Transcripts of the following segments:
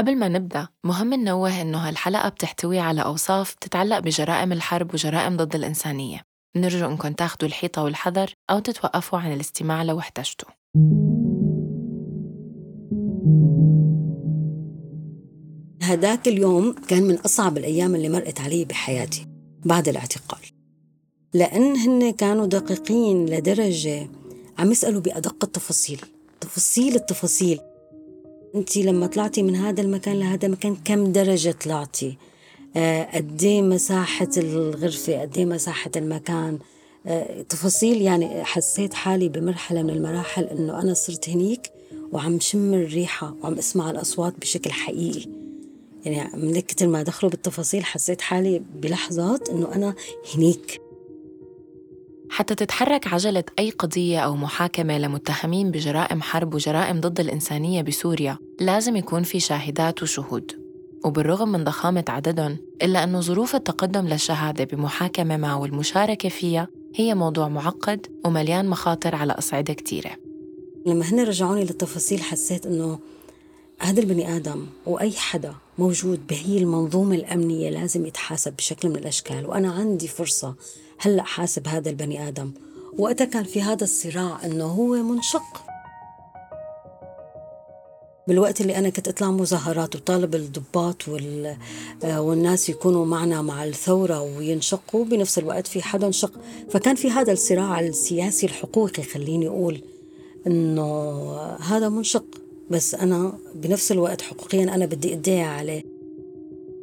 قبل ما نبدأ مهم ننوه إنه هالحلقة بتحتوي على أوصاف تتعلق بجرائم الحرب وجرائم ضد الإنسانية. نرجو إنكم تاخدوا الحيطة والحذر أو تتوقفوا عن الاستماع لو احتجتوا. هداك اليوم كان من أصعب الأيام اللي مرقت علي بحياتي بعد الاعتقال. لأن هن كانوا دقيقين لدرجة عم يسألوا بأدق التفاصيل. تفاصيل التفاصيل. أنت لما طلعتي من هذا المكان لهذا المكان كم درجة طلعتي؟ آه، قد إيه مساحة الغرفة؟ قد إيه مساحة المكان؟ آه، تفاصيل يعني حسيت حالي بمرحلة من المراحل إنه أنا صرت هنيك وعم شم الريحة وعم أسمع الأصوات بشكل حقيقي. يعني من كتر ما دخلوا بالتفاصيل حسيت حالي بلحظات إنه أنا هنيك. حتى تتحرك عجلة أي قضية أو محاكمة لمتهمين بجرائم حرب وجرائم ضد الإنسانية بسوريا لازم يكون في شاهدات وشهود. وبالرغم من ضخامة عددهم إلا أنه ظروف التقدم للشهادة بمحاكمة ما والمشاركة فيها هي موضوع معقد ومليان مخاطر على أصعدة كتيرة. لما هن رجعوني للتفاصيل حسيت أنه هذا البني آدم وأي حدا موجود بهي المنظومة الأمنية لازم يتحاسب بشكل من الأشكال. وأنا عندي فرصة هلأ حاسب هذا البني آدم. وقتها كان في هذا الصراع أنه هو منشق. بالوقت اللي أنا كنت أطلع مظاهرات وطالب الضباط وال... آه، والناس يكونوا معنا مع الثورة وينشقوا بنفس الوقت في حدا انشق. فكان في هذا الصراع السياسي الحقوقي خليني أقول إنه هذا منشق. بس أنا بنفس الوقت حقوقيا أنا بدي أدعي عليه.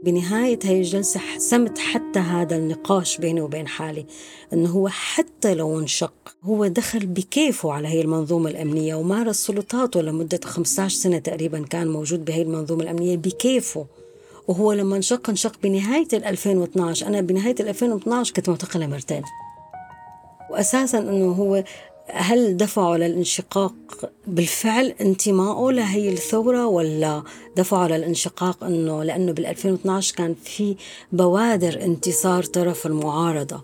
بنهاية هاي الجلسة حسمت حتى هذا النقاش بيني وبين حالي أنه هو حتى لو انشق هو دخل بكيفه على هي المنظومة الأمنية ومارس سلطاته لمدة 15 سنة تقريبا كان موجود بهي المنظومة الأمنية بكيفه. وهو لما انشق انشق بنهاية 2012 أنا بنهاية 2012 كنت معتقلة مرتين. وأساسا أنه هو هل دفعوا للانشقاق بالفعل انتمائه لهي الثورة ولا دفعوا للانشقاق أنه لأنه بال 2012 كان في بوادر انتصار طرف المعارضة؟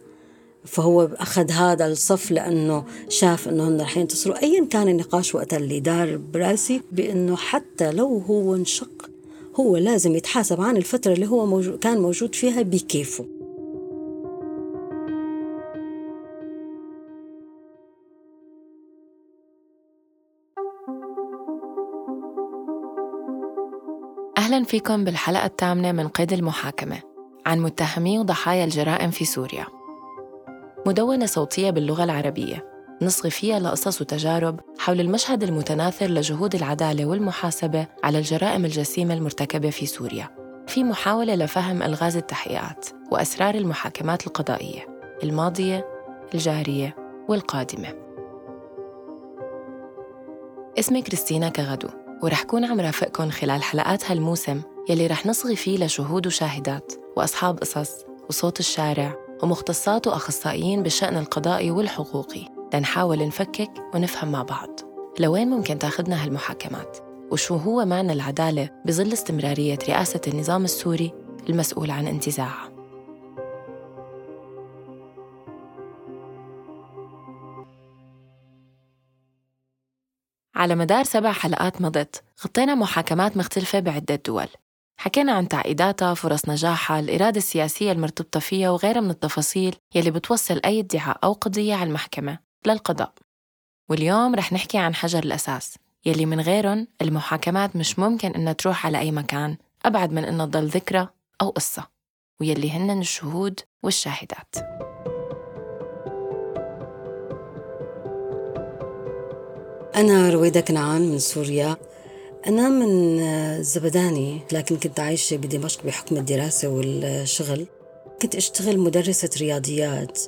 فهو أخذ هذا الصف لأنه شاف أنه هن رح ينتصروا. أيا كان النقاش وقت اللي دار براسي بأنه حتى لو هو انشق هو لازم يتحاسب عن الفترة اللي هو موجود كان موجود فيها بكيفه. أهلا فيكم بالحلقة الثامنة من قيد المحاكمة عن متهمي وضحايا الجرائم في سوريا. مدونة صوتية باللغة العربية نصغي فيها لقصص وتجارب حول المشهد المتناثر لجهود العدالة والمحاسبة على الجرائم الجسيمة المرتكبة في سوريا في محاولة لفهم ألغاز التحقيقات وأسرار المحاكمات القضائية الماضية الجارية والقادمة. اسمي كريستينا كغدو. ورح كون عم رافقكم خلال حلقات هالموسم يلي رح نصغي فيه لشهود وشاهدات وأصحاب قصص وصوت الشارع ومختصات وأخصائيين بالشأن القضائي والحقوقي لنحاول نفكك ونفهم مع بعض. لوين ممكن تاخدنا هالمحاكمات؟ وشو هو معنى العدالة بظل استمرارية رئاسة النظام السوري المسؤول عن انتزاعها؟ على مدار سبع حلقات مضت غطينا محاكمات مختلفة بعدة دول. حكينا عن تعقيداتها، فرص نجاحها، الإرادة السياسية المرتبطة فيها وغيرها من التفاصيل يلي بتوصل أي ادعاء أو قضية على المحكمة. للقضاء. واليوم رح نحكي عن حجر الأساس يلي من غيرهم المحاكمات مش ممكن إنها تروح على أي مكان أبعد من إنها تضل ذكرى أو قصة. ويلي هن الشهود والشاهدات. أنا رويدة كنعان من سوريا. أنا من زبداني لكن كنت عايشة بدمشق بحكم الدراسة والشغل. كنت أشتغل مدرسة رياضيات.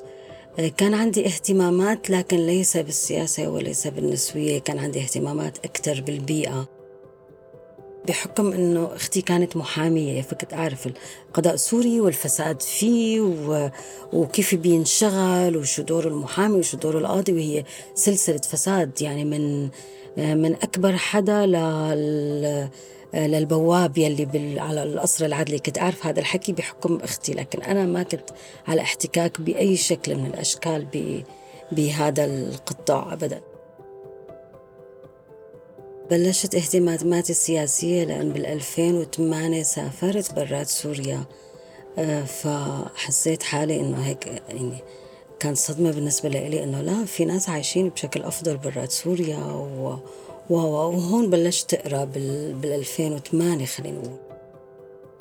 كان عندي اهتمامات لكن ليس بالسياسة وليس بالنسوية. كان عندي اهتمامات أكثر بالبيئة. بحكم إنه أختي كانت محامية فكنت أعرف القضاء السوري والفساد فيه. وكيف بينشغل وشو دور المحامي وشو دور القاضي وهي سلسلة فساد يعني من من أكبر حدا لل للبواب يلي بال... على القصر العدلي كنت أعرف هذا الحكي بحكم أختي لكن أنا ما كنت على احتكاك بأي شكل من الأشكال ب... بهذا القطاع أبداً بلشت اهتماماتي السياسية لأن بال 2008 سافرت برات سوريا آه، فحسيت حالي إنه هيك يعني كان صدمة بالنسبة لي إنه لا في ناس عايشين بشكل أفضل برات سوريا و... وهون بلشت أقرأ بال 2008 خلينا نقول.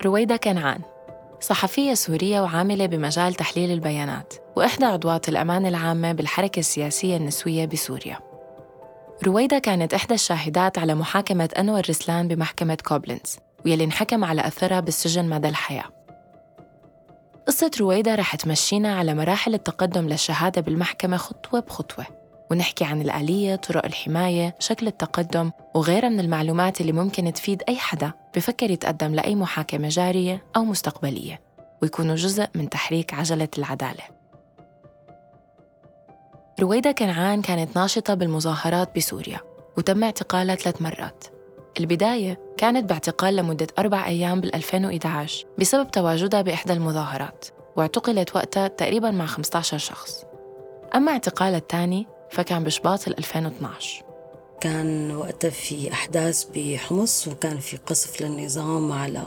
رويدا كنعان صحفية سورية وعاملة بمجال تحليل البيانات وإحدى عضوات الأمان العامة بالحركة السياسية النسوية بسوريا. رويدا كانت إحدى الشاهدات على محاكمة أنور رسلان بمحكمة كوبلنز ويلي انحكم على أثرها بالسجن مدى الحياة. قصة رويدا رح تمشينا على مراحل التقدم للشهادة بالمحكمة خطوة بخطوة ونحكي عن الآلية، طرق الحماية، شكل التقدم وغيرها من المعلومات اللي ممكن تفيد أي حدا بفكر يتقدم لأي محاكمة جارية أو مستقبلية ويكونوا جزء من تحريك عجلة العدالة. رويدا كنعان كانت ناشطة بالمظاهرات بسوريا وتم اعتقالها ثلاث مرات. البداية كانت باعتقال لمدة أربع أيام بال 2011 بسبب تواجدها بإحدى المظاهرات واعتقلت وقتها تقريبا مع 15 شخص. أما اعتقالها الثاني فكان بشباط 2012 كان وقتها في أحداث بحمص وكان في قصف للنظام على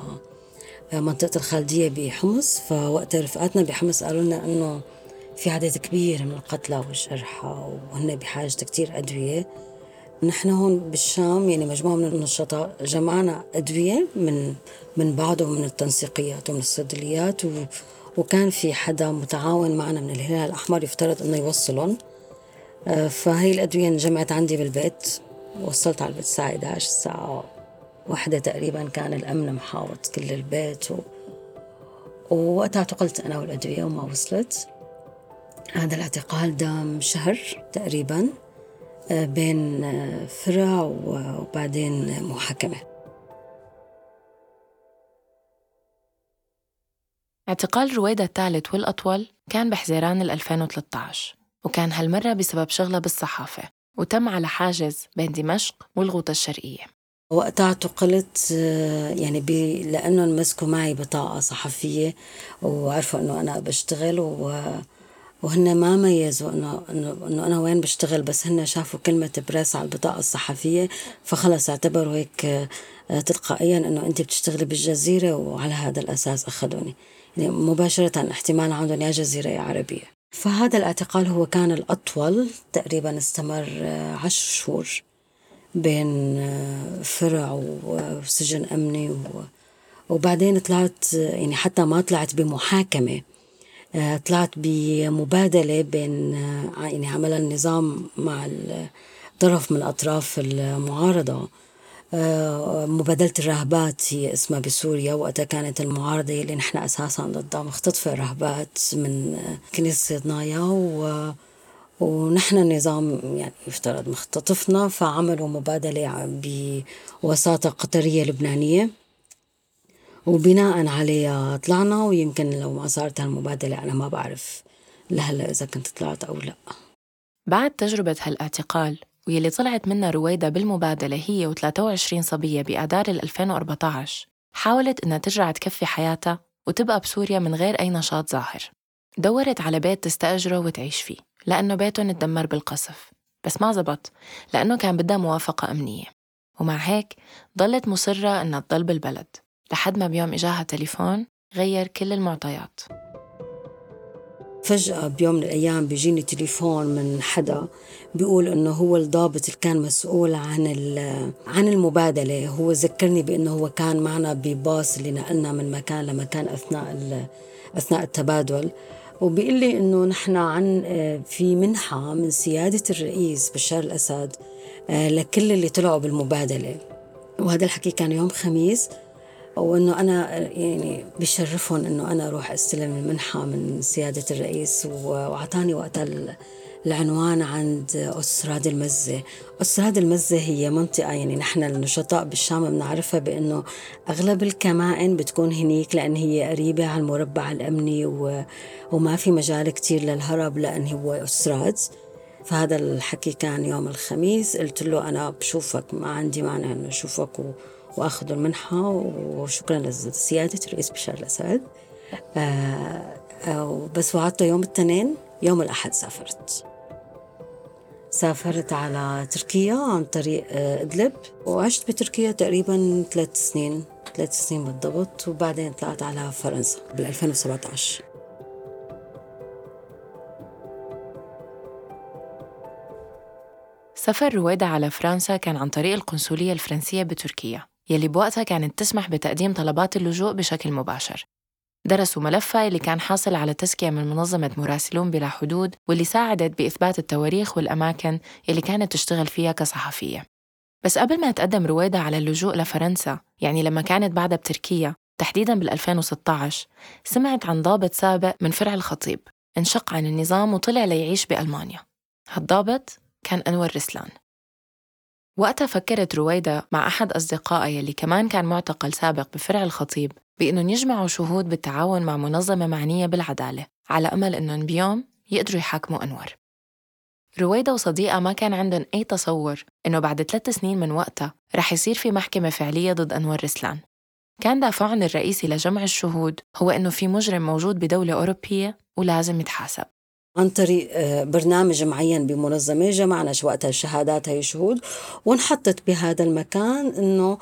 منطقة الخالدية بحمص فوقتها رفقاتنا بحمص قالوا لنا إنه في عدد كبير من القتلى والجرحى وهن بحاجة كتير أدوية. نحن هون بالشام يعني مجموعة من النشطاء جمعنا أدوية من من بعض ومن التنسيقيات ومن الصيدليات و وكان في حدا متعاون معنا من الهلال الأحمر يفترض إنه يوصلهم. آه، فهي الأدوية انجمعت عندي بالبيت. وصلت على البيت الساعة 11 الساعة واحدة تقريبا كان الأمن محاوط كل البيت و... ووقتها اعتقلت أنا والأدوية وما وصلت. هذا الاعتقال دام شهر تقريبا آه، بين آه، فرع وبعدين محاكمة. اعتقال رويدا الثالث والأطول كان بحزيران 2013 وكان هالمرة بسبب شغلة بالصحافة وتم على حاجز بين دمشق والغوطة الشرقية. وقتها اعتقلت آه، يعني لأنهم مسكوا معي بطاقة صحفية وعرفوا أنه أنا بشتغل و وهن ما ميزوا انه انه أنا وين بشتغل بس هن شافوا كلمة بريس على البطاقة الصحفية فخلص اعتبروا هيك آه، تلقائيا إنه انت بتشتغلي بالجزيرة وعلى هذا الأساس أخذوني. يعني مباشرة احتمال عندهم يا جزيرة يا عربية. فهذا الاعتقال هو كان الأطول تقريبا استمر آه، عشر شهور بين آه، فرع وسجن أمني وبعدين طلعت يعني حتى ما طلعت بمحاكمة. آه، طلعت بمبادلة بين آه، يعني عملها النظام مع طرف من أطراف المعارضة. آه، مبادلة الرهبات هي اسمها بسوريا وقتها كانت المعارضة اللي نحن أساسا ضدها مختطفة. رهبات من كنيسة صيدنايا و ونحن النظام يعني يفترض مختطفنا فعملوا مبادلة بوساطة قطرية لبنانية. وبناء عليها طلعنا ويمكن لو ما صارت هالمبادلة أنا ما بعرف لهلا إذا كنت طلعت أو لا. بعد تجربة هالاعتقال واللي طلعت منها رويدا بالمبادلة هي و23 صبية بآذار 2014 حاولت إنها ترجع تكفي حياتها وتبقى بسوريا من غير أي نشاط ظاهر. دورت على بيت تستأجره وتعيش فيه لأنه بيتهم تدمر بالقصف. بس ما زبط لأنه كان بدها موافقة أمنية. ومع هيك ضلت مصرة إنها تضل بالبلد. لحد ما بيوم إجاها تليفون غير كل المعطيات. فجأة بيوم من الأيام بيجيني تليفون من حدا بيقول إنه هو الضابط اللي كان مسؤول عن عن المبادلة. هو ذكرني بإنه هو كان معنا بباص اللي نقلنا من مكان لمكان أثناء أثناء التبادل. وبيقول لي إنه نحن عن في منحة من سيادة الرئيس بشار الأسد آه، لكل اللي طلعوا بالمبادلة. وهذا الحكي كان يوم خميس. وانه أنا يعني بشرفهم إنه أنا أروح أستلم المنحة من سيادة الرئيس وأعطاني وقتها العنوان عند أستراد المزة. أستراد المزة هي منطقة يعني نحن النشطاء بالشام بنعرفها بأنه أغلب الكمائن بتكون هنيك لأن هي قريبة على المربع الأمني و... وما في مجال كتير للهرب لأن هو أستراد فهذا الحكي كان يوم الخميس. قلت له أنا بشوفك ما عندي مانع أنه أشوفك و... واخذوا المنحة وشكرا لسياده الرئيس بشار الأسد. آه آه بس وعدته يوم الاثنين يوم الأحد سافرت. سافرت على تركيا عن طريق آه، إدلب. وعشت بتركيا تقريبا ثلاث سنين ثلاث سنين بالضبط. وبعدين طلعت على فرنسا بال 2017 سفر رويدة على فرنسا كان عن طريق القنصلية الفرنسية بتركيا. يلي بوقتها كانت تسمح بتقديم طلبات اللجوء بشكل مباشر. درسوا ملفها اللي كان حاصل على تزكية من منظمة مراسلون بلا حدود واللي ساعدت بإثبات التواريخ والأماكن اللي كانت تشتغل فيها كصحفية. بس قبل ما تقدم رويدة على اللجوء لفرنسا يعني لما كانت بعدها بتركيا تحديداً بال 2016 سمعت عن ضابط سابق من فرع الخطيب. انشق عن النظام وطلع ليعيش بألمانيا. هالضابط كان أنور رسلان. وقتها فكرت رويدة مع أحد أصدقائها يلي كمان كان معتقل سابق بفرع الخطيب بأنهم يجمعوا شهود بالتعاون مع منظمة معنية بالعدالة على أمل أنهم بيوم يقدروا يحاكموا أنور. رويدة وصديقة ما كان عندهم أي تصور إنه بعد ثلاث سنين من وقتها رح يصير في محكمة فعلية ضد أنور رسلان. كان دافعهم الرئيسي لجمع الشهود هو إنه في مجرم موجود بدولة أوروبية ولازم يتحاسب. عن طريق آه، برنامج معين بمنظمة جمعنا وقتها الشهادات هي شهود وانحطت بهذا المكان إنه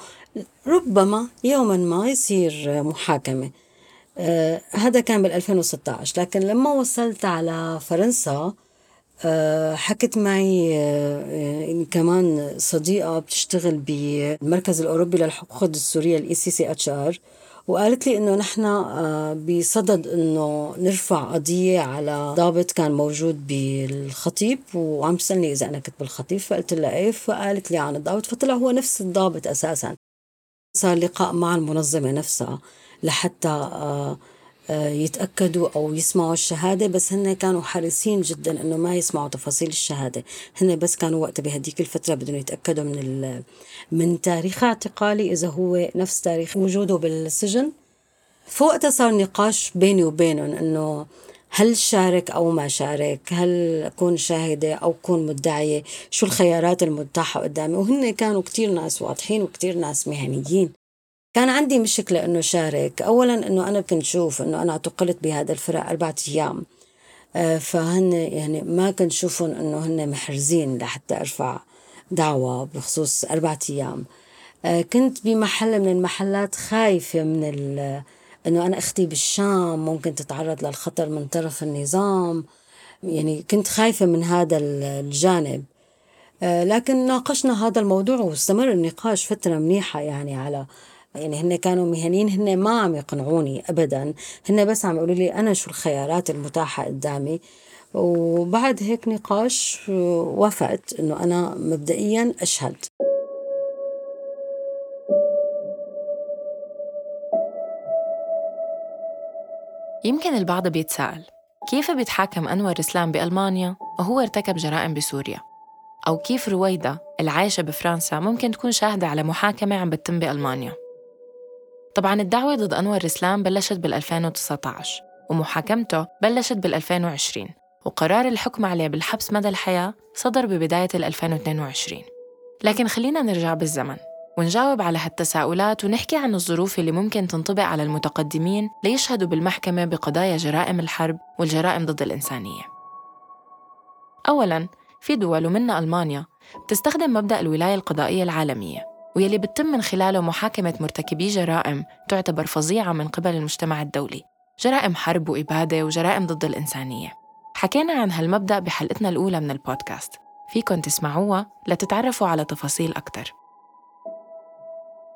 ربما يوما ما يصير محاكمة. آه هذا كان بال 2016 لكن لما وصلت على فرنسا آه حكت معي كمان صديقة بتشتغل بالمركز الأوروبي للحقوق الدستورية ال ECCHR وقالت لي إنه نحن آه، بصدد إنه نرفع قضية على ضابط كان موجود بالخطيب وعم تسألني إذا أنا كنت بالخطيب فقلت لها إيه فقالت لي عن الضابط فطلع هو نفس الضابط أساسا. صار لقاء مع المنظمة نفسها لحتى آه، يتأكدوا أو يسمعوا الشهادة بس هن كانوا حريصين جدا إنه ما يسمعوا تفاصيل الشهادة. هن بس كانوا وقتها بهديك الفترة بدهم يتأكدوا من من تاريخ اعتقالي. إذا هو نفس تاريخ وجوده بالسجن فوقتها صار نقاش بيني وبينهم إنه هل شارك أو ما شارك هل أكون شاهدة أو أكون مدعية شو الخيارات المتاحة قدامي. وهن كانوا كتير ناس واضحين وكتير ناس مهنيين. كان عندي مشكلة إنه شارك. أولا إنه أنا كنت شوف إنه أنا اعتقلت بهذا الفرع أربعة أيام. آه، فهن يعني ما كنت شوفهم إنه هن محرزين لحتى أرفع دعوة بخصوص أربعة أيام. آه، كنت بمحل من المحلات خايفة من إنه أنا أختي بالشام ممكن تتعرض للخطر من طرف النظام. يعني كنت خايفة من هذا الجانب. آه، لكن ناقشنا هذا الموضوع واستمر النقاش فترة منيحة يعني على يعني هن كانوا مهنيين هن ما عم يقنعوني ابدا هن بس عم يقولوا لي أنا شو الخيارات المتاحة قدامي وبعد هيك نقاش وافقت إنه أنا مبدئيا أشهد يمكن البعض بيتساءل كيف بيتحاكم أنور رسلان بألمانيا وهو ارتكب جرائم بسوريا؟ أو كيف رويدة العايشة بفرنسا ممكن تكون شاهدة على محاكمة عم بتتم بألمانيا؟ طبعا الدعوة ضد أنور رسلان بلشت بال 2019 ومحاكمته بلشت بال 2020 وقرار الحكم عليه بالحبس مدى الحياة صدر ببداية 2022 لكن خلينا نرجع بالزمن ونجاوب على هالتساؤلات ونحكي عن الظروف اللي ممكن تنطبق على المتقدمين ليشهدوا بالمحكمة بقضايا جرائم الحرب والجرائم ضد الإنسانية. أولاً في دول ومنها ألمانيا بتستخدم مبدأ الولاية القضائية العالمية. ويلي بتتم من خلاله محاكمة مرتكبي جرائم تعتبر فظيعة من قبل المجتمع الدولي. جرائم حرب وإبادة وجرائم ضد الإنسانية. حكينا عن هالمبدأ بحلقتنا الأولى من البودكاست. فيكن تسمعوها لتتعرفوا على تفاصيل أكثر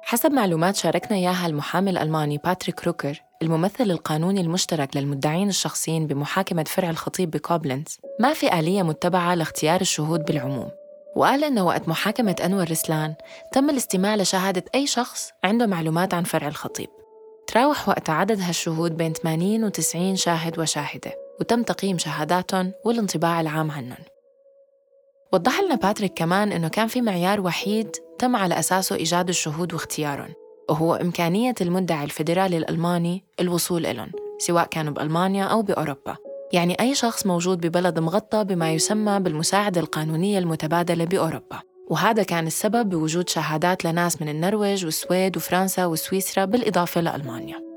حسب معلومات شاركنا إياها المحامي الألماني باتريك روكر الممثل القانوني المشترك للمدعين الشخصيين بمحاكمة فرع الخطيب بكوبلنز ما في آلية متبعة لاختيار الشهود بالعموم. وقال إنه وقت محاكمة أنور رسلان تم الاستماع لشهادة أي شخص عنده معلومات عن فرع الخطيب. تراوح وقت عدد هالشهود بين 80 و 90 شاهد وشاهدة وتم تقييم شهاداتهم والانطباع العام عنهم. وضح لنا باتريك كمان إنه كان في معيار وحيد تم على أساسه إيجاد الشهود واختيارهم وهو إمكانية المدعي الفيدرالي الألماني الوصول إلهم سواء كانوا بألمانيا أو بأوروبا. يعني أي شخص موجود ببلد مغطى بما يسمى بالمساعدة القانونية المتبادلة بأوروبا. وهذا كان السبب بوجود شهادات لناس من النرويج والسويد وفرنسا وسويسرا بالإضافة لألمانيا.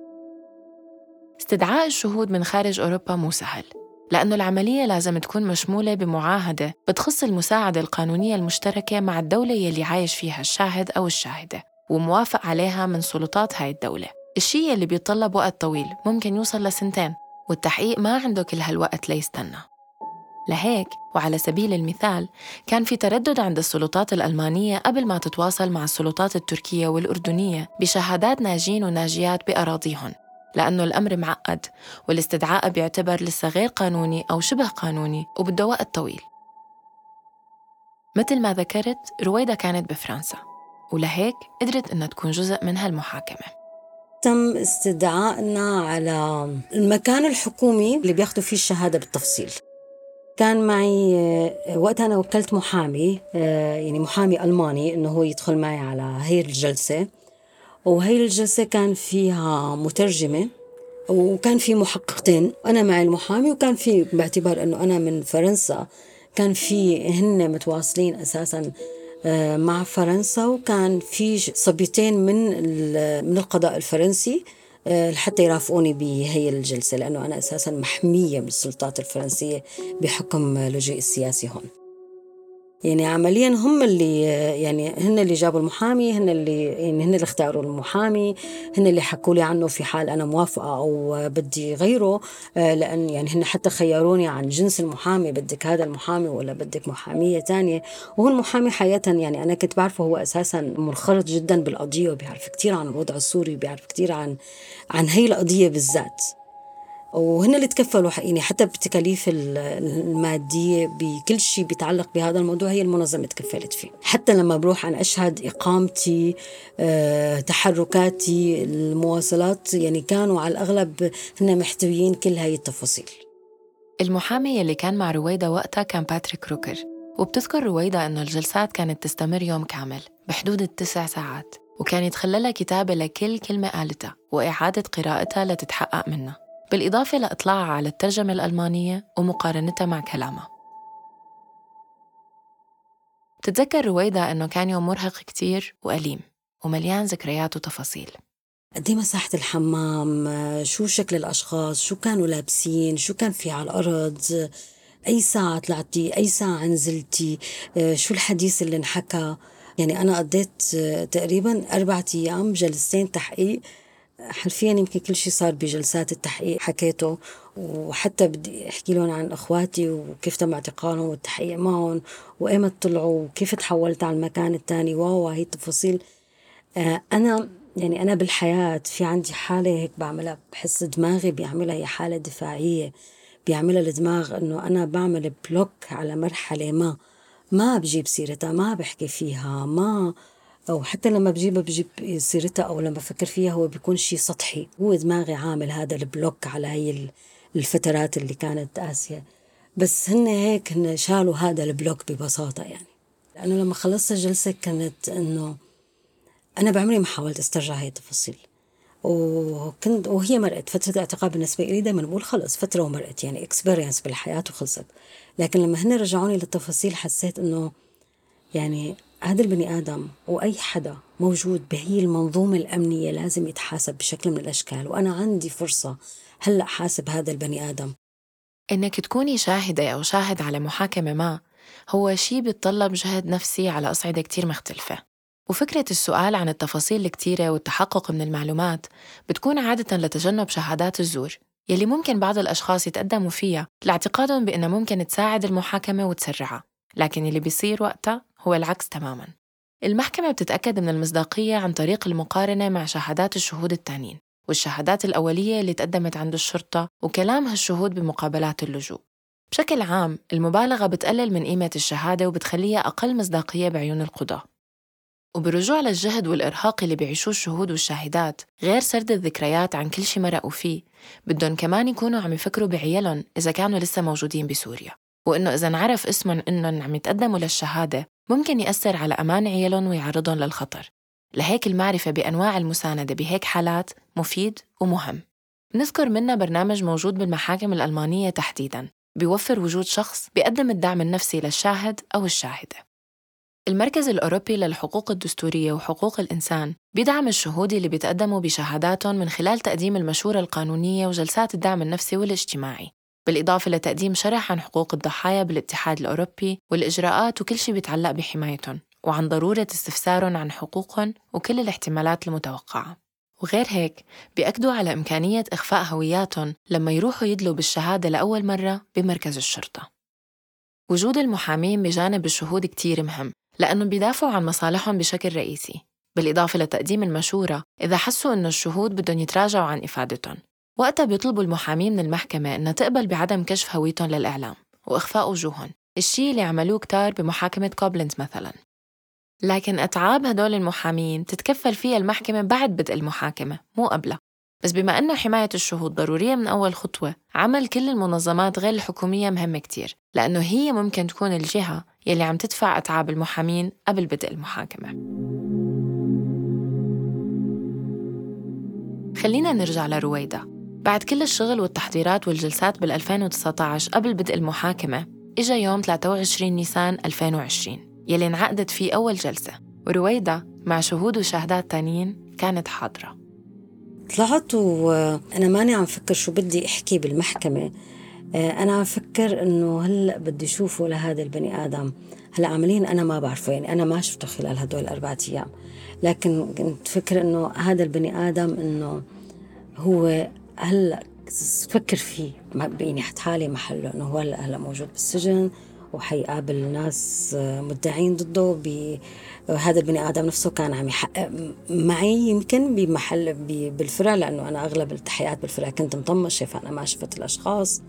استدعاء الشهود من خارج أوروبا مو سهل لأنه العملية لازم تكون مشمولة بمعاهدة بتخص المساعدة القانونية المشتركة مع الدولة يلي عايش فيها الشاهد أو الشاهدة وموافق عليها من سلطات هاي الدولة. الشيء اللي بيتطلب وقت طويل ممكن يوصل لسنتين. والتحقيق ما عنده كل هالوقت ليستنى. لهيك وعلى سبيل المثال كان في تردد عند السلطات الألمانية قبل ما تتواصل مع السلطات التركية والأردنية بشهادات ناجين وناجيات بأراضيهم لأنه الأمر معقد والاستدعاء بيعتبر لسه غير قانوني أو شبه قانوني وبده وقت طويل مثل ما ذكرت رويدا كانت بفرنسا ولهيك قدرت إنها تكون جزء من هالمحاكمة. تم استدعائنا على المكان الحكومي اللي بياخذوا فيه الشهادة بالتفصيل. كان معي آه، وقت أنا وكلت محامي آه، يعني محامي ألماني إنه هو يدخل معي على هي الجلسة. وهي الجلسة كان فيها مترجمة وكان في محققتين أنا معي المحامي وكان في باعتبار أنه أنا من فرنسا. كان في هن متواصلين أساساً مع فرنسا وكان في صبيتين من من القضاء الفرنسي آه، لحتى يرافقوني بهي الجلسة لأنه أنا أساسا محمية من السلطات الفرنسية بحكم لجوء السياسي هون. يعني عمليا هم اللي يعني هن اللي جابوا المحامي هن اللي يعني هن اللي اختاروا المحامي هن اللي حكوا لي عنه في حال أنا موافقة أو بدي غيره. آه، لأن يعني هن حتى خيروني عن جنس المحامي بدك هذا المحامي ولا بدك محامية ثانية وهو المحامي حقيقه يعني أنا كنت بعرفه هو أساسا منخرط جدا بالقضية وبيعرف كثير عن الوضع السوري وبيعرف كثير عن عن هي القضية بالذات. وهن اللي تكفلوا يعني حتى بالتكاليف المادية بكل شيء بيتعلق بهذا الموضوع هي المنظمة تكفلت فيه. حتى لما بروح عن أشهد إقامتي أه، تحركاتي المواصلات يعني كانوا على الأغلب هن محتويين كل هاي التفاصيل. المحامي اللي كان مع رويدا وقتها كان باتريك روكر. وبتذكر رويدا أنه الجلسات كانت تستمر يوم كامل بحدود التسع ساعات وكان يتخللها كتابة لكل كلمة قالتها وإعادة قراءتها لتتحقق منها. بالإضافة لإطلاعها على الترجمة الألمانية ومقارنتها مع كلامها. بتتذكر رويدا إنه كان يوم مرهق كتير وأليم ومليان ذكريات وتفاصيل. قد إيه مساحة الحمام؟ شو شكل الأشخاص؟ شو كانوا لابسين؟ شو كان في على الأرض؟ أي ساعة طلعتي؟ أي ساعة نزلتي؟ شو الحديث اللي انحكى؟ يعني أنا قضيت تقريبا أربعة أيام جلستين تحقيق حرفيا يمكن كل شيء صار بجلسات التحقيق حكيته وحتى بدي أحكي لهم عن أخواتي وكيف تم اعتقالهم والتحقيق معهم وإيمت طلعوا وكيف تحولت على المكان الثاني وهي التفاصيل. آه أنا يعني أنا بالحياة في عندي حالة هيك بعملها بحس دماغي بيعملها هي حالة دفاعية بيعملها الدماغ إنه أنا بعمل block على مرحلة ما ما بجيب سيرتها ما بحكي فيها ما أو حتى لما بجيبها بجيب سيرتها أو لما بفكر فيها هو بيكون شيء سطحي. هو دماغي عامل هذا ال block على هي الفترات اللي كانت قاسية بس هن هيك هن شالوا هذا ال block ببساطة يعني. لأنه لما خلصت الجلسة كانت إنه أنا بعمري ما حاولت أسترجع هاي التفاصيل. وكنت وهي مرقت. فترة الاعتقال بالنسبة لي دائما بقول خلص فترة ومرقت يعني experience بالحياة وخلصت. لكن لما هن رجعوني للتفاصيل حسيت إنه يعني هذا البني آدم وأي حدا موجود بهي المنظومة الأمنية لازم يتحاسب بشكل من الأشكال وأنا عندي فرصة هلأ حاسب هذا البني آدم. إنك تكوني شاهدة أو شاهد على محاكمة ما هو شيء بيتطلب جهد نفسي على أصعدة كتير مختلفة. وفكرة السؤال عن التفاصيل الكتيرة والتحقق من المعلومات بتكون عادة لتجنب شهادات الزور يلي ممكن بعض الأشخاص يتقدموا فيها لاعتقادهم بأنها ممكن تساعد المحاكمة وتسرعها لكن اللي بيصير وقتها هو العكس تماما. المحكمة بتتأكد من المصداقية عن طريق المقارنة مع شهادات الشهود التانيين والشهادات الأولية اللي تقدمت عند الشرطة وكلام هالشهود بمقابلات اللجوء. بشكل عام المبالغة بتقلل من قيمة الشهادة وبتخليها أقل مصداقية بعيون القضاة. وبالرجوع للجهد والإرهاق اللي بيعيشوه الشهود والشاهدات غير سرد الذكريات عن كل شي مرقوا فيه بدهم كمان يكونوا عم يفكروا بعيالهم إذا كانوا لسه موجودين بسوريا. وإنه إذا انعرف اسمهم إنهم عم يتقدموا للشهادة ممكن يأثر على أمان عيالهم ويعرضهم للخطر. لهيك المعرفة بأنواع المساندة بهيك حالات مفيد ومهم. نذكر منا برنامج موجود بالمحاكم الألمانية تحديداً بيوفر وجود شخص بيقدم الدعم النفسي للشاهد أو الشاهدة. المركز الأوروبي للحقوق الدستورية وحقوق الإنسان بيدعم الشهود اللي بيتقدموا بشهاداتهم من خلال تقديم المشورة القانونية وجلسات الدعم النفسي والاجتماعي. بالإضافة لتقديم شرح عن حقوق الضحايا بالاتحاد الأوروبي والإجراءات وكل شيء بيتعلق بحمايتهم وعن ضرورة استفسارهم عن حقوقهم وكل الاحتمالات المتوقعة. وغير هيك بيأكدوا على إمكانية إخفاء هوياتهم لما يروحوا يدلوا بالشهادة لأول مرة بمركز الشرطة. وجود المحامين بجانب الشهود كتير مهم لأنهم بيدافعوا عن مصالحهم بشكل رئيسي. بالإضافة لتقديم المشورة إذا حسوا إنه الشهود بدهم يتراجعوا عن إفادتهم. وقتها بيطلبوا المحامي من المحكمة إنها تقبل بعدم كشف هويتهم للإعلام وإخفاء وجوههم الشيء اللي عملوه كتار بمحاكمة كوبلنت مثلاً. لكن أتعاب هدول المحامين تتكفل فيها المحكمة بعد بدء المحاكمة مو قبلها. بس بما أنه حماية الشهود ضرورية من أول خطوة عمل كل المنظمات غير الحكومية مهم كتير لأنه هي ممكن تكون الجهة يلي عم تدفع أتعاب المحامين قبل بدء المحاكمة. خلينا نرجع لرويدة بعد كل الشغل والتحضيرات والجلسات بال 2019 قبل بدء المحاكمة إجا يوم 23 نيسان 2020 يلي انعقدت فيه أول جلسة ورويدة مع شهود وشاهدات تانيين كانت حاضرة. طلعت وأنا ماني عم فكر شو بدي أحكي بالمحكمة. آه، أنا عم فكر إنه هلأ بدي أشوفه لهذا البني آدم. هلأ عمليا أنا ما بعرفه يعني أنا ما شفته خلال هدول الأربعة أيام. لكن كنت فكر إنه هذا البني آدم إنه هو هلا فكر فيه. يعني حط حالي محله إنه هو هلا موجود بالسجن وحيقابل ناس مدعين ضده هذا البني آدم نفسه كان عم يحقق معي يمكن بمحل بالفرع لأنه أنا أغلب التحقيقات بالفرع كنت مطمشة فأنا ما شفت الأشخاص.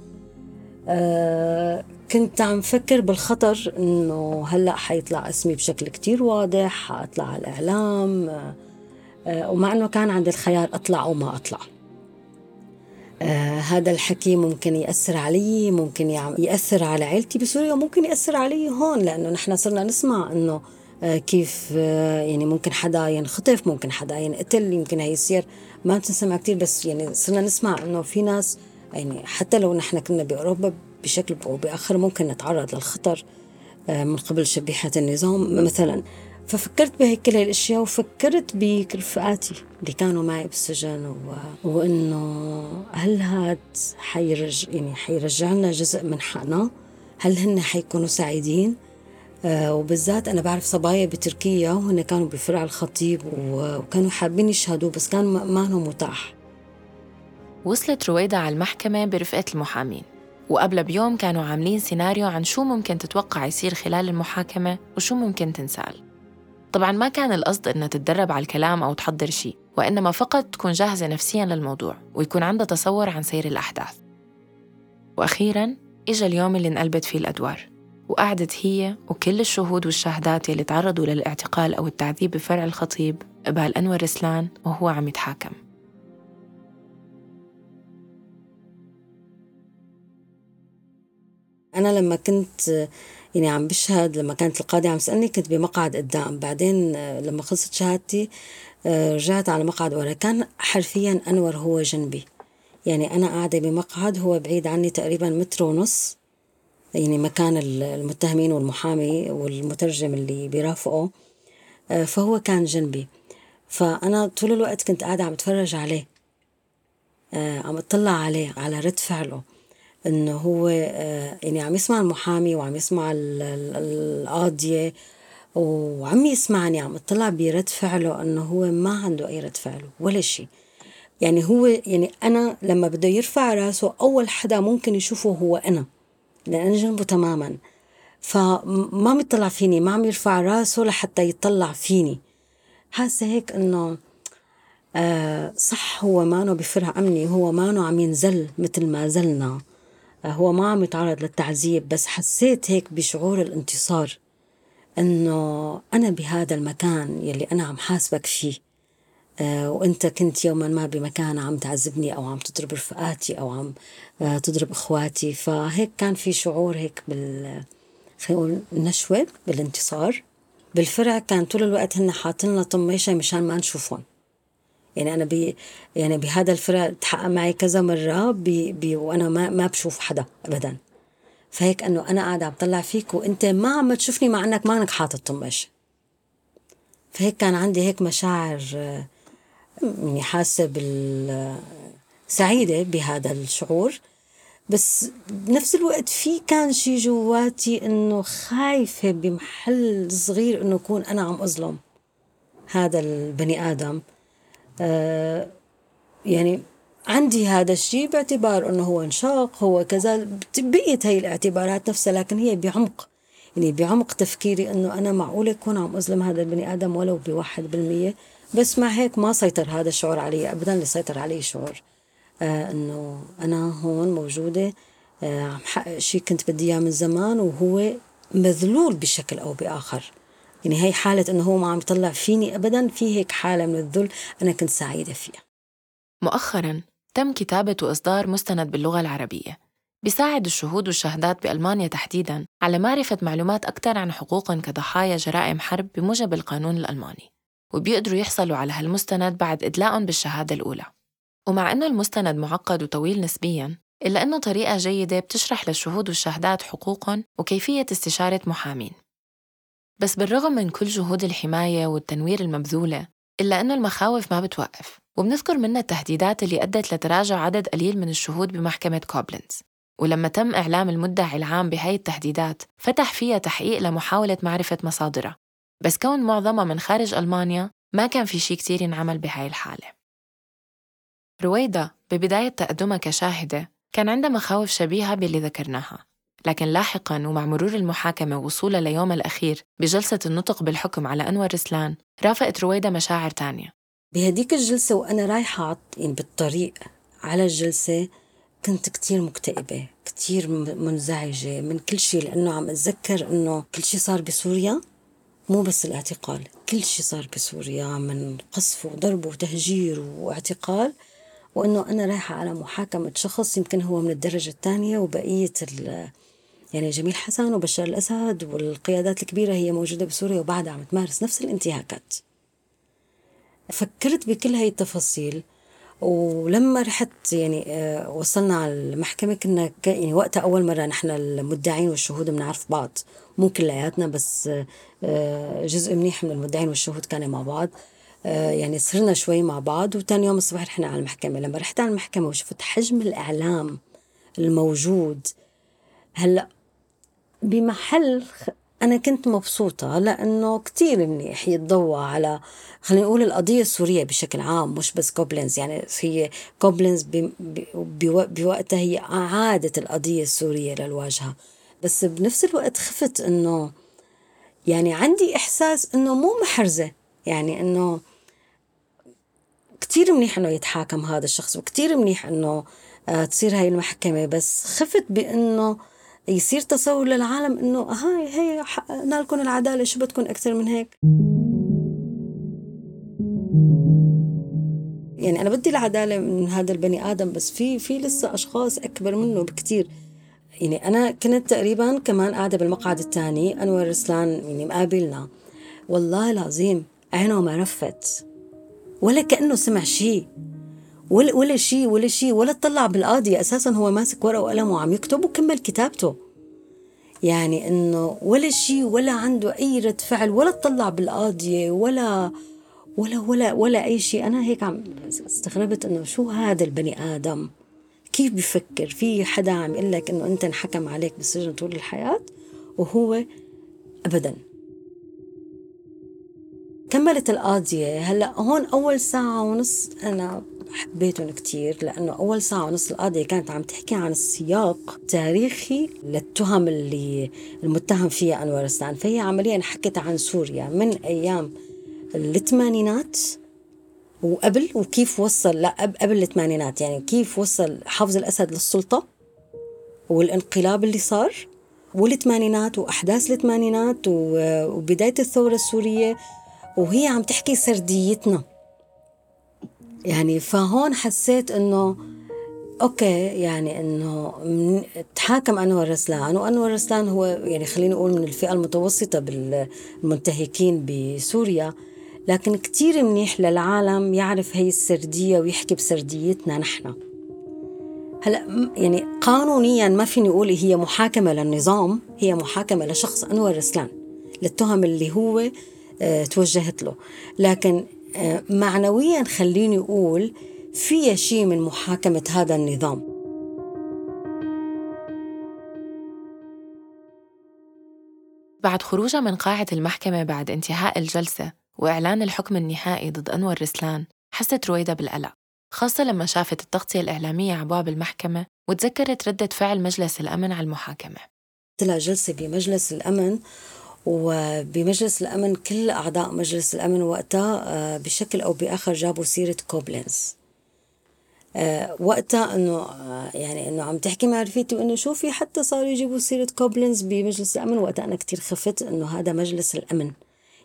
أه كنت عم فكر بالخطر إنه هلا حيطلع اسمي بشكل كتير واضح حأطلع على الإعلام. أه ومع إنه كان عندي الخيار أطلع أو ما أطلع. آه هذا الحكي ممكن يأثر علي ممكن يأثر على عيلتي بسوريا وممكن يأثر علي هون لأنه نحن صرنا نسمع أنه آه كيف آه يعني ممكن حدا ينخطف ممكن حدا ينقتل يمكن هي يصير. ما بتنسمع كثير بس يعني صرنا نسمع أنه في ناس يعني حتى لو نحن كنا بأوروبا بشكل أو بآخر ممكن نتعرض للخطر آه، من قبل شبيحة النظام. مثلا ففكرت بهيك كل هالاشياء وفكرت برفقاتي اللي كانوا معي بالسجن و... وإنه هل هاد حيرج يعني حيرجع لنا جزء من حقنا؟ هل هن حيكونوا سعيدين؟ آه وبالذات أنا بعرف صبايا بتركيا وهن كانوا بفرع الخطيب وكانوا حابين يشهدوا بس كان ما متاح وصلت رويدة على المحكمة برفقة المحامين وقبل بيوم كانوا عاملين سيناريو عن شو ممكن تتوقع يصير خلال المحاكمة وشو ممكن تنسأل طبعا ما كان القصد إنها تتدرب على الكلام أو تحضر شيء وإنما فقط تكون جاهزة نفسيا للموضوع ويكون عندها تصور عن سير الأحداث. وأخيرا إجا اليوم اللي انقلبت فيه الأدوار وقعدت هي وكل الشهود والشاهدات اللي تعرضوا للاعتقال أو التعذيب بفرع الخطيب قبال أنور رسلان وهو عم يتحاكم. أنا لما كنت يعني عم بشهد لما كانت القاضي عم تسألني كنت بمقعد قدام. بعدين آه، لما خلصت شهادتي آه، رجعت على مقعد ورا. كان حرفيا أنور هو جنبي. يعني أنا قاعدة بمقعد هو بعيد عني تقريبا متر ونص. يعني مكان المتهمين والمحامي والمترجم اللي بيرافقه. آه، فهو كان جنبي. فأنا طول الوقت كنت قاعدة عم اتفرج عليه. عم أطلع عليه على رد فعله. انه هو يعني عم يسمع المحامي وعم يسمع القاضية وعم يسمعني عم اطلع برد فعله إنه هو ما عنده أي رد فعل ولا شيء. يعني هو يعني أنا لما بده يرفع راسه أول حدا ممكن يشوفه هو أنا لأن أنا جنبه تماما. فما عم يطلع فيني ما عم يرفع راسه لحتى يطلع فيني. حاسة هيك إنه آه صح هو مانو بفرع أمني هو مانو عم ينزل مثل ما زلنا. هو ما عم يتعرض للتعذيب بس حسيت هيك بشعور الانتصار إنه أنا بهذا المكان يلي أنا عم حاسبك فيه. آه وإنت كنت يوما ما بمكان عم تعذبني أو عم تضرب رفقاتي أو عم آه تضرب إخواتي. فهيك كان في شعور هيك بال خلينا نقول النشوه بالانتصار. بالفرع كان طول الوقت هن حاطين لنا طميشه مشان ما نشوفهم. يعني أنا بي يعني بهذا الفرع تحقق معي كذا مرة بي بي وأنا ما ما بشوف حدا ابدا. فهيك إنه أنا قاعدة عم طلع فيك وأنت ما عم تشوفني مع إنك مانك حاطط طماشه فهيك كان عندي هيك مشاعر يعني حاسة بال سعيده بهذا الشعور. بس بنفس الوقت في كان شي جواتي إنه خايفة بمحل صغير إنه أكون أنا عم أظلم هذا البني آدم. يعني عندي هذا الشيء باعتبار أنه هو انشاق هو كذا بقيت هي الاعتبارات نفسها لكن هي بعمق. يعني بعمق تفكيري أنه أنا معقول أكون عم أظلم هذا البني آدم ولو بواحد بالمية. بس مع هيك ما سيطر هذا الشعور علي ابدا اللي سيطر علي شعور. آه أنه أنا هون موجودة آه عم حقق شيء كنت بدي إياه من زمان وهو مذلول بشكل أو بآخر. يعني هي حالة إنه هو ما عم يطلع فيني أبدا في هيك حالة من الذل أنا كنت سعيدة فيها. مؤخرا تم كتابة وإصدار مستند باللغة العربية. بيساعد الشهود والشهادات بألمانيا تحديداً على معرفة معلومات أكثر عن حقوقهم كضحايا جرائم حرب بموجب القانون الألماني وبيقدروا يحصلوا على هالمستند بعد إدلائهم بالشهادة الأولى. ومع أنه المستند معقد وطويل نسبياً إلا أنه طريقة جيدة بتشرح للشهود والشهادات حقوقهم وكيفية استشارة محامين. بس بالرغم من كل جهود الحماية والتنوير المبذولة إلا أنه المخاوف ما بتوقف وبنذكر منها التهديدات اللي أدت لتراجع عدد قليل من الشهود بمحكمة كوبلنز ولما تم إعلام المدعي العام بهاي التهديدات فتح فيها تحقيق لمحاولة معرفة مصادرها. بس كون معظمها من خارج ألمانيا ما كان في شيء كتير ينعمل بهاي الحالة. رويدا ببداية تقدمها كشاهدة كان عندها مخاوف شبيهة باللي ذكرناها. لكن لاحقا ومع مرور المحاكمة ووصولها ليوم الأخير بجلسة النطق بالحكم على أنور رسلان رافقت رويدا مشاعر تانية. بهديك الجلسة وأنا رايحة يعني بالطريق على الجلسة كنت كتير مكتئبة كتير منزعجة من كل شيء لأنه عم أتذكر أنه كل شيء صار بسوريا مو بس الاعتقال كل شيء صار بسوريا من قصف وضرب وتهجير واعتقال وأنه أنا رايحة على محاكمة شخص يمكن هو من الدرجة الثانية وبقية يعني جميل حسن وبشار الأسد والقيادات الكبيرة هي موجودة بسوريا وبعدها عم تمارس نفس الانتهاكات. فكرت بكل هاي التفاصيل ولما رحت يعني آه، وصلنا على المحكمة كنا يعني وقتها أول مرة نحن المدعين والشهود بنعرف بعض مو كلياتنا بس آه، جزء منيح من المدعين والشهود كانوا مع بعض. آه، يعني صرنا شوي مع بعض وتاني يوم الصبح رحنا على المحكمة. لما رحت على المحكمة وشفت حجم الإعلام الموجود هلأ بمحل أنا كنت مبسوطة لأنه كتير منيح يتضوى على خلينا نقول القضية السورية بشكل عام مش بس كوبلينز يعني هي كوبلينز بوقتها هي أعادت القضية السورية للواجهة. بس بنفس الوقت خفت إنه يعني عندي إحساس إنه مو محرزة. يعني إنه كتير منيح إنه يتحاكم هذا الشخص وكتير منيح إنه آه، تصير هاي المحكمة. بس خفت بإنه يصير تصور للعالم إنه هاي هي حققنا لكم العدالة شو بدكم أكثر من هيك؟ يعني أنا بدي العدالة من هذا البني آدم بس في في لسه أشخاص أكبر منه بكثير يعني أنا كنت تقريبا كمان قاعدة بالمقعد الثاني أنور رسلان يعني مقابلنا. والله العظيم عينه ما رفت ولا كأنه سمع شيء ولا ولا شيء ولا شيء ولا اطلع بالقاضي. أساسا هو ماسك ورقة وقلم وعم يكتب وكمل كتابته. يعني إنه ولا شيء ولا عنده أي رد فعل ولا اطلع بالقاضيه ولا ولا ولا ولا أي شيء. أنا هيك عم استغربت إنه شو هذا البني آدم؟ كيف بفكر؟ في حدا عم يقول لك إنه أنت انحكم عليك بالسجن طول الحياة؟ وهو ابدا. كملت القاضية هلأ هون أول ساعة ونص أنا حبيتهم كتير لأنه أول ساعة ونص القاضية كانت عم تحكي عن السياق تاريخي للتهم اللي المتهم فيها أنور السان فهي عمليا حكت عن سوريا من أيام الثمانينات وقبل وكيف وصل لا قبل الثمانينات. يعني كيف وصل حافظ الأسد للسلطة والانقلاب اللي صار والثمانينات وأحداث الثمانينات وبداية الثورة السورية. وهي عم تحكي سرديتنا. يعني فهون حسيت إنه أوكي يعني إنه تحاكم أنور رسلان وأنور رسلان هو يعني خلينا نقول من الفئة المتوسطة بالمنتهكين بسوريا لكن كتير منيح للعالم يعرف هي السردية ويحكي بسرديتنا نحن. هلا يعني قانونيا ما فيني أقول هي محاكمة للنظام هي محاكمة لشخص أنور رسلان للتهم اللي هو آه توجهت له. لكن آه، معنويا خليني أقول في شيء من محاكمة هذا النظام. بعد خروجها من قاعة المحكمة بعد انتهاء الجلسة وإعلان الحكم النهائي ضد أنور رسلان حست رويدا بالقلق خاصة لما شافت التغطية الإعلامية على باب المحكمة وتذكرت ردة فعل مجلس الأمن على المحاكمة. طلع جلسة بمجلس الأمن وبمجلس الأمن كل أعضاء مجلس الأمن وقتها آه، بشكل أو بآخر جابوا سيرة كوبلينز. آه، وقتها إنه آه، يعني إنه عم تحكي مع رفيقتي وإنه شوفي حتى صاروا يجيبوا سيرة كوبلينز بمجلس الأمن. وقتها أنا كتير خفت إنه هذا مجلس الأمن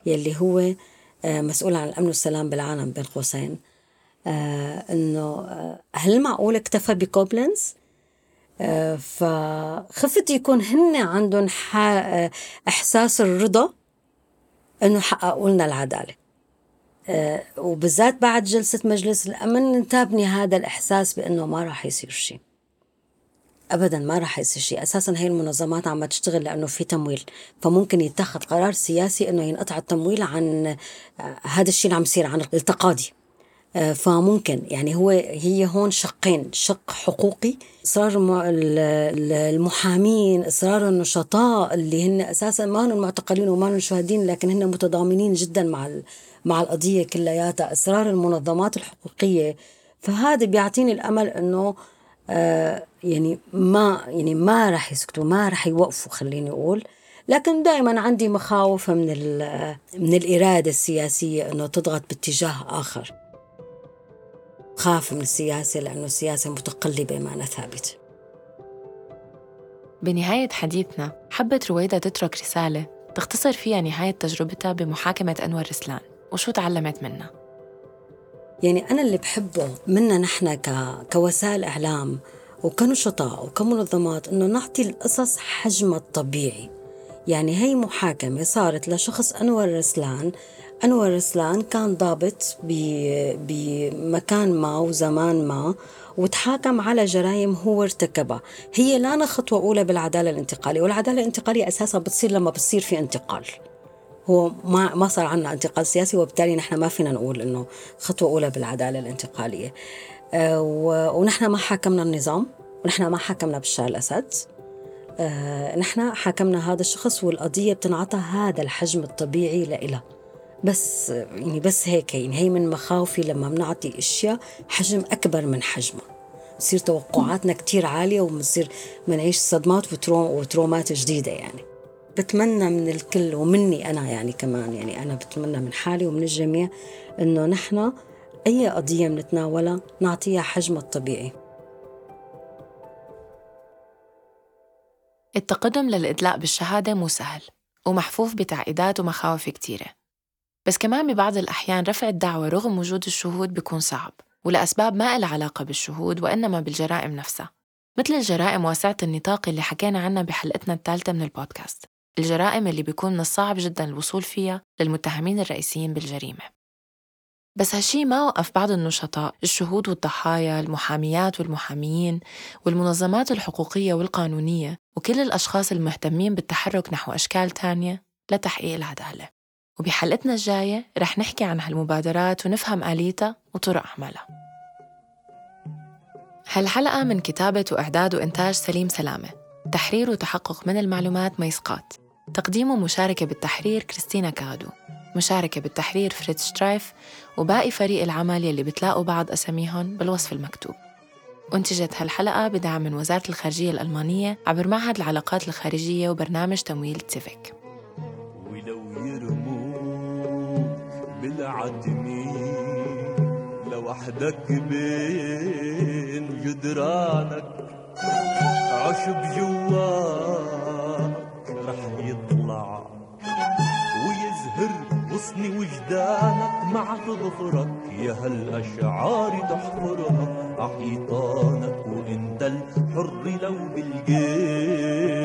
يلي هو مسؤول عن الأمن والسلام بالعالم بين قوسين. إنه هل معقول اكتفى بكوبلينز؟ فخفت يكون هن عندهم إحساس الرضا إنه حققوا لنا العدالة. آه، وبالذات بعد جلسة مجلس الأمن انتابني هذا الإحساس بأنه ما راح يصير شيء ابدا ما راح يصير شيء أساسا هي المنظمات عم تشتغل لأنه في تمويل. فممكن يتخذ قرار سياسي إنه ينقطع التمويل عن آه، هذا الشيء اللي عم يصير عن التقاضي. آه، فممكن. يعني هو هي هون شقين. شق حقوقي إصرار المحامين إصرار النشطاء اللي هن أساسا ما هم معتقلين وما هم شهادين لكن هن متضامنين جدا مع مع القضية كلياتها. إصرار المنظمات الحقوقية فهذا بيعطيني الأمل إنه آه يعني ما يعني ما راح يسكتوا ما راح يوقفوا خليني أقول. لكن دائما عندي مخاوف من من الإرادة السياسية إنه تضغط باتجاه آخر. خاف من السياسة لأنه السياسة متقلبة ما أنا ثابت. بنهاية حديثنا حبت رويدا تترك رسالة تختصر فيها نهاية تجربتها بمحاكمة أنور رسلان. وشو تعلمت منها؟ يعني أنا اللي بحبه منا نحن ك... كوسائل إعلام وكنشطاء وكمنظمات إنه نعطي القصص حجمها الطبيعي. يعني هي محاكمة صارت لشخص أنور رسلان أنور رسلان كان ضابط بمكان ما وزمان ما وتحاكم على جرائم هو ارتكبها. هي لا خطوة أولى بالعدالة الانتقالية والعدالة الانتقالية أساسا بتصير لما بتصير في انتقال. هو ما ما صار عندنا انتقال سياسي وبالتالي نحن ما فينا نقول إنه خطوة أولى بالعدالة الانتقالية. أه ونحن ما حاكمنا النظام ونحن ما حاكمنا بشار الأسد. أه نحن حاكمنا هذا الشخص والقضية بتنعطى هذا الحجم الطبيعي لإلها بس يعني بس هيك يعني هي من مخاوفي لما بنعطي أشياء حجم أكبر من حجمها. بصير توقعاتنا كتير عالية وبنصير بنعيش صدمات وترومات جديدة يعني. بتمنى من الكل ومني أنا يعني كمان يعني أنا بتمنى من حالي ومن الجميع إنه نحن أي قضية بنتناولها نعطيها حجمها الطبيعي. التقدم للإدلاء بالشهادة مو سهل ومحفوف بتعقيدات ومخاوف كتيرة. بس كمان ببعض الأحيان رفع الدعوة رغم وجود الشهود بيكون صعب ولأسباب ما إلها علاقة بالشهود وإنما بالجرائم نفسها مثل الجرائم واسعة النطاق اللي حكينا عنها بحلقتنا الثالثة من البودكاست الجرائم اللي بيكون من الصعب جدا الوصول فيها للمتهمين الرئيسيين بالجريمة. بس هالشي ما وقف بعض النشطاء الشهود والضحايا المحاميات والمحاميين والمنظمات الحقوقية والقانونية وكل الأشخاص المهتمين بالتحرك نحو أشكال تانية لتحقيق العدالة. وبحلقتنا الجاية رح نحكي عن هالمبادرات ونفهم آليتها وطرق عملها هالحلقة من كتابة وإعداد وإنتاج سليم سلامة. تحرير وتحقق من المعلومات ميسقات. تقديم ومشاركة بالتحرير كريستينا كادو. مشاركة بالتحرير فريد شترايف. وباقي فريق العمل يلي بتلاقوا بعض أساميهم بالوصف المكتوب. أنتجت هالحلقة بدعم من وزارة الخارجية الألمانية عبر معهد العلاقات الخارجية وبرنامج تمويل تيفيك. بالعدمي لوحدك بين جدرانك عشب جواك رح يطلع ويزهر غصن وجدانك مع تظفرك يا هالأشعار تحفرها عحيطانك وانت الحر لو بالجيش